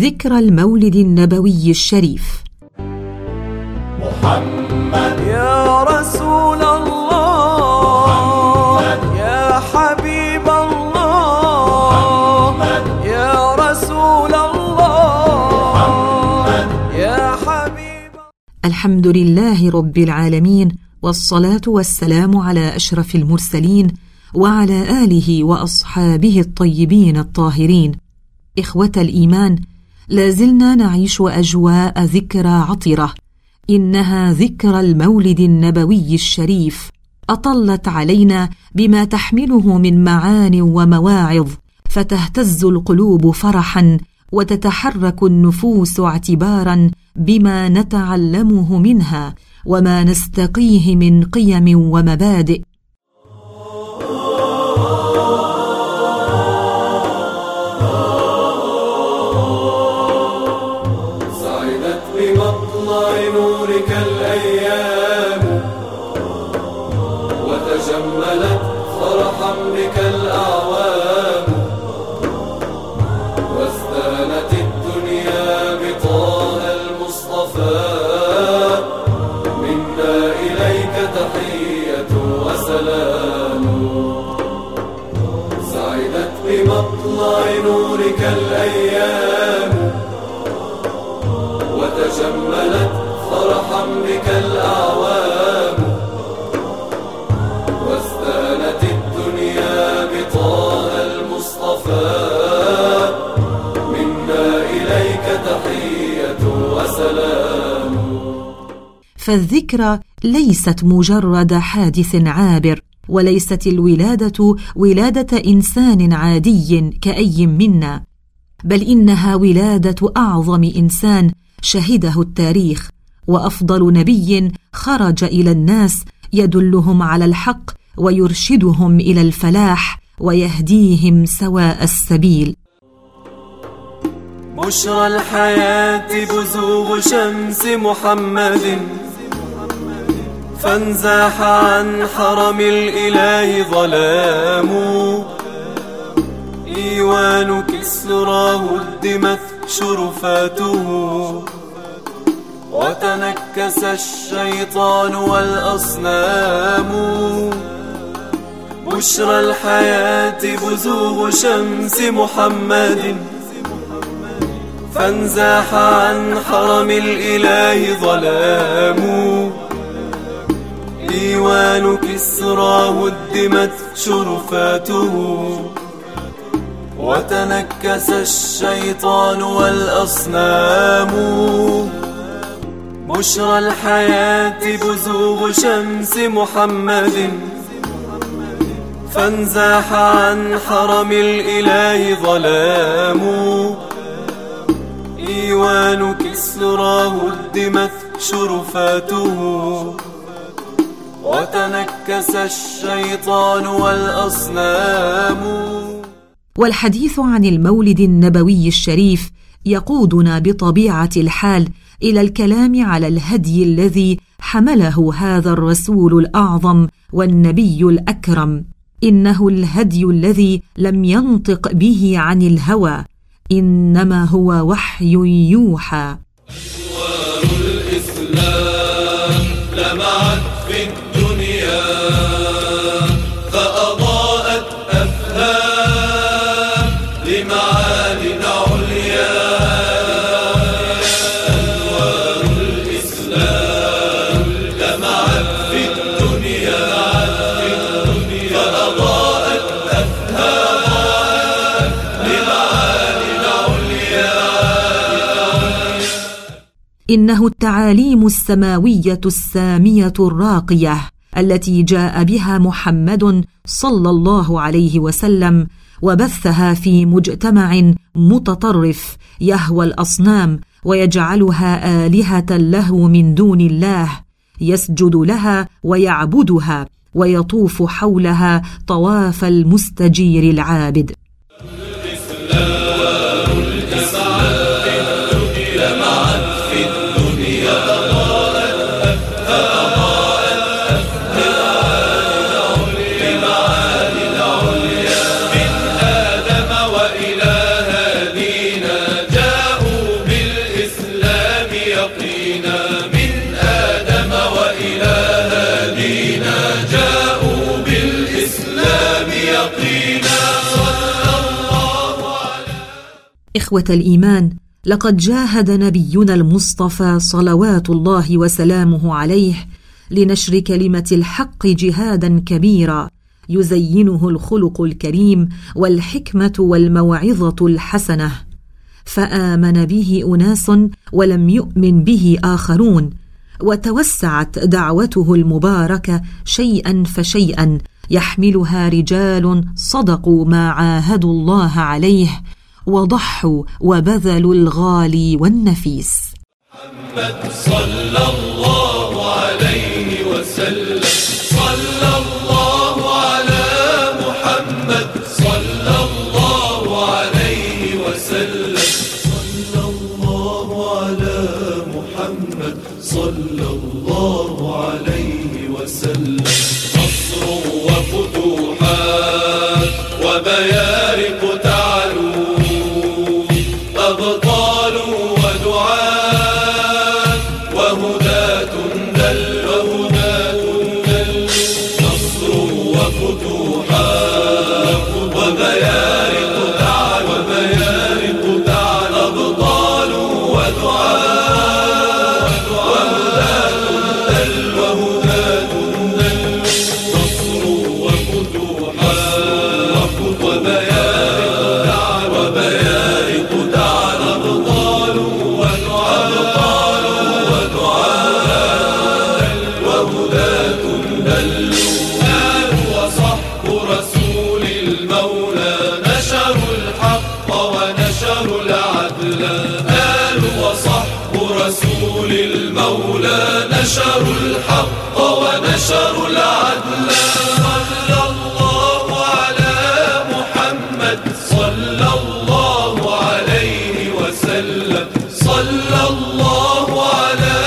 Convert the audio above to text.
ذكرى المولد النبوي الشريف. محمد. يا رسول الله. محمد. يا حبيب الله. محمد. يا رسول الله. محمد. يا حبيب الحمد لله رب العالمين والصلاة والسلام على أشرف المرسلين وعلى آله وأصحابه الطيبين الطاهرين. إخوة الإيمان لازلنا نعيش أجواء ذكرى عطرة إنها ذكرى المولد النبوي الشريف أطلت علينا بما تحمله من معان ومواعظ فتهتز القلوب فرحا وتتحرك النفوس اعتبارا بما نتعلمه منها وما نستقيه من قيم ومبادئ. بك الأعوام واستانت الدنيا بطه المصطفى. منا إليك تحية وسلام. سعدت بمطلع نورك الأيام وتجملت فرحا بك الأعوام. فالذكرى ليست مجرد حادث عابر وليست الولادة ولادة إنسان عادي كأي منا بل إنها ولادة أعظم إنسان شهده التاريخ وأفضل نبي خرج إلى الناس يدلهم على الحق ويرشدهم إلى الفلاح ويهديهم سواء السبيل. بشرى الحياة بزوغ شمس محمد. فانزاح عن حرم الإله ظلام. إيوان كسرى هدمت شرفاته. وتنكس الشيطان والأصنام. بشرى الحياة بزوغ شمس محمد. فانزاح عن حرم الإله ظلام. ديوان كسرى هدمت شرفاته. وتنكس الشيطان والأصنام. بشرى الحياة بزوغ شمس محمد. فانزاح عن حرم الإله ظلام. إيوان كسرى هدمت شرفاته. وتنكس الشيطان والأصنام. والحديث عن المولد النبوي الشريف يقودنا بطبيعة الحال إلى الكلام على الهدي الذي حمله هذا الرسول الأعظم والنبي الأكرم. إنه الهدي الذي لم ينطق به عن الهوى. إنما هو وحي يوحى. أنوار الإسلام لمعت في إنه التعاليم السماوية السامية الراقية التي جاء بها محمد صلى الله عليه وسلم وبثها في مجتمع متطرف يهوى الأصنام ويجعلها آلهة له من دون الله يسجد لها ويعبدها ويطوف حولها طواف المستجير العابد. إخوة الإيمان لقد جاهد نبينا المصطفى صلوات الله وسلامه عليه لنشر كلمة الحق جهادا كبيرا يزينه الخلق الكريم والحكمة والموعظة الحسنة. فآمن به أناس ولم يؤمن به آخرون وتوسعت دعوته المباركة شيئا فشيئا يحملها رجال صدقوا ما عاهدوا الله عليه وضحوا وبذلوا الغالي والنفيس. محمد صلى الله عليه وسلم. صلى الله على محمد. صلى الله عليه وسلم صلى الله على محمد. صلى الله عليه وسلم. المولى نشروا الحق ونشروا العدل. صلى الله على محمد. صلى الله عليه وسلم. صلى الله على